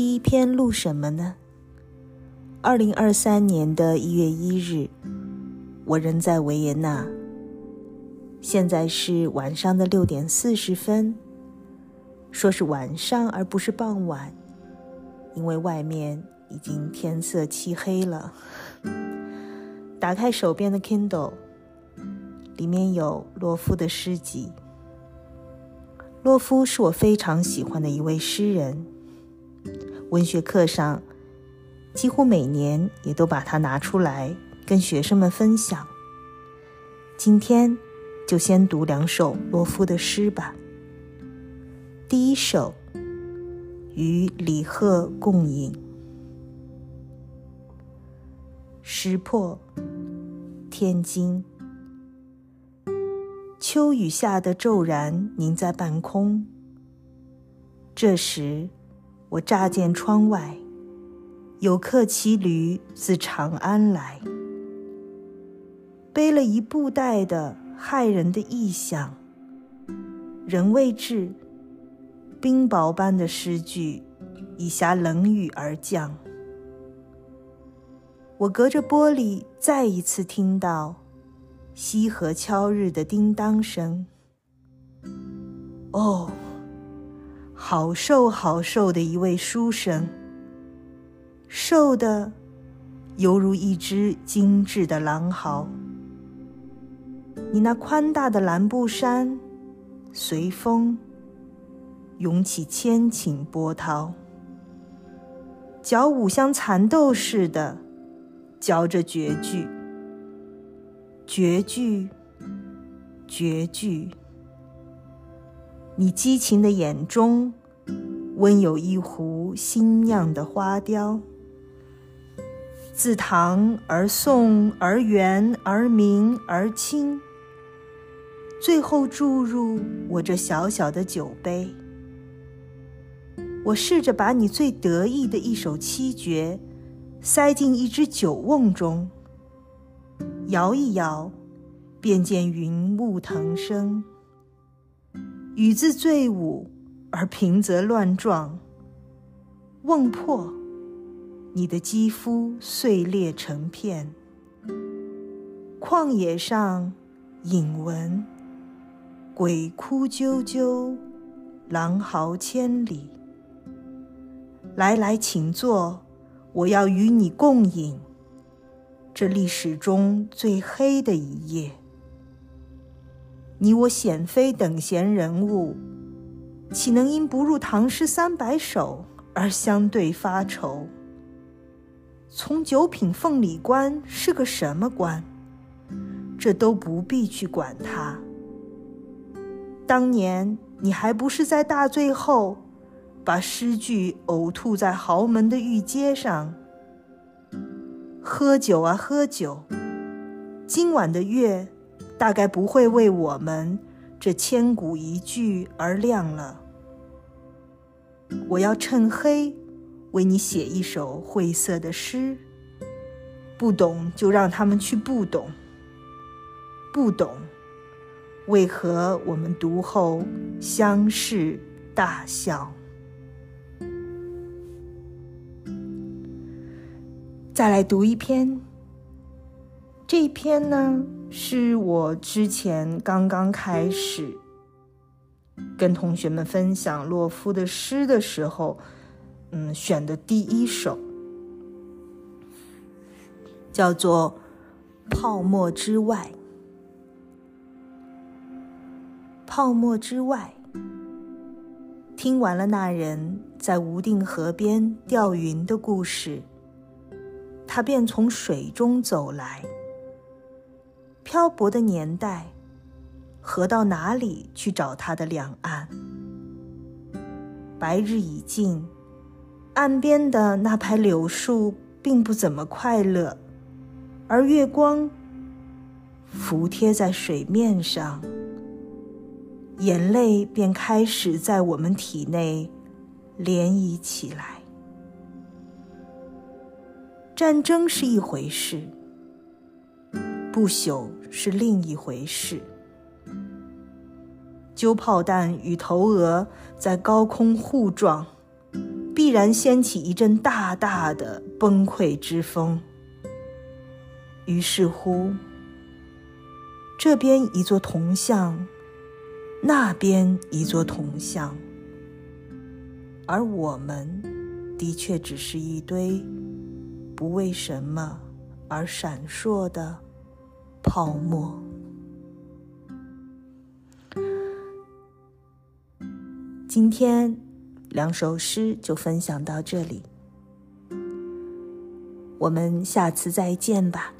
第一篇录什么呢？二零二三年的一月一日，我仍在维也纳。现在是晚上的六点四十分，说是晚上而不是傍晚，因为外面已经天色漆黑了。打开手边的 Kindle，里面有洛夫的诗集。洛夫是我非常喜欢的一位诗人，文学课上几乎每年也都把它拿出来跟学生们分享。今天就先读两首洛夫的诗吧。第一首《与李贺共饮》，石破天津。秋雨下的骤然凝在半空。这时，我乍见窗外有客骑驴自长安来，背了一布袋的骇人的异象。人未至，冰雹般的诗句已下冷雨而降。我隔着玻璃再一次听到。西河敲日的叮当声。哦，好瘦好瘦的一位书生，瘦的犹如一只精致的狼毫。你那宽大的蓝布衫，随风涌起千顷波涛，脚舞像蚕豆似的嚼着绝句。绝句，绝句。你激情的眼中，温有一壶新酿的花雕。自唐而宋而元而明而清，最后注入我这小小的酒杯。我试着把你最得意的一首七绝，塞进一只酒瓮中。摇一摇，便见云雾腾升。雨自醉舞，而平则乱撞。瓮破，你的肌肤碎裂成片。旷野上，引闻，鬼哭啾啾，狼嚎千里。来来，请坐，我要与你共饮。这历史中最黑的一页，你我显非等闲人物，岂能因不入唐诗三百首而相对发愁？从九品凤里官是个什么官？这都不必去管他。当年你还不是在大醉后，把诗句呕吐在豪门的御阶上？喝酒啊，喝酒！今晚的月，大概不会为我们这千古一句而亮了。我要趁黑，为你写一首晦涩的诗。不懂就让他们去不懂。不懂，为何我们读后相视大笑？再来读一篇。这一篇呢，是我之前刚刚开始跟同学们分享洛夫的诗的时候，嗯，选的第一首，叫做《泡沫之外》。泡沫之外，听完了那人在无定河边钓云的故事。他便从水中走来。漂泊的年代，河到哪里去找它的两岸？白日已尽，岸边的那排柳树并不怎么快乐，而月光浮贴在水面上，眼泪便开始在我们体内涟漪起来。战争是一回事，不朽是另一回事。揪炮弹与头额在高空互撞，必然掀起一阵大大的崩溃之风。于是乎，这边一座铜像，那边一座铜像，而我们的确只是一堆不为什么而闪烁的泡沫。今天两首诗就分享到这里，我们下次再见吧。